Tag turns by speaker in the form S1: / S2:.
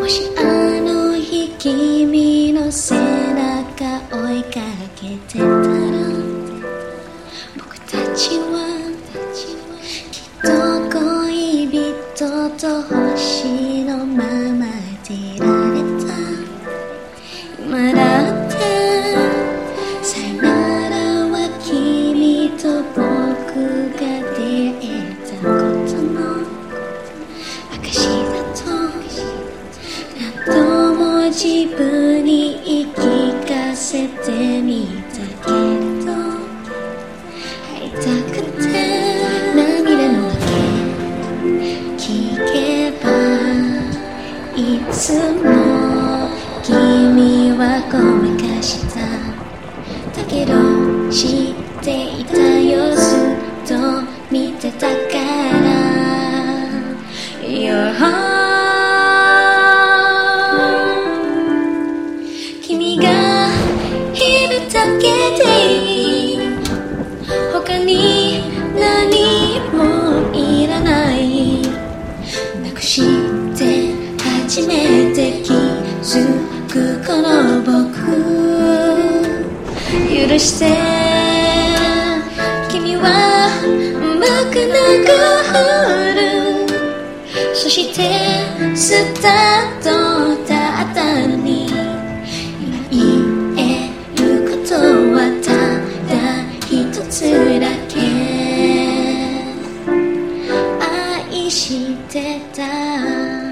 S1: もしあの日君の背中追いかけてたら自分に言い聞かせてみたけど。会いたくて涙のわけ聞けばいつも君はごまかした。だけど知っていた許して君はうまくなくる。そしてスタートだったのに。今言えることはただ一つだけ。愛してた。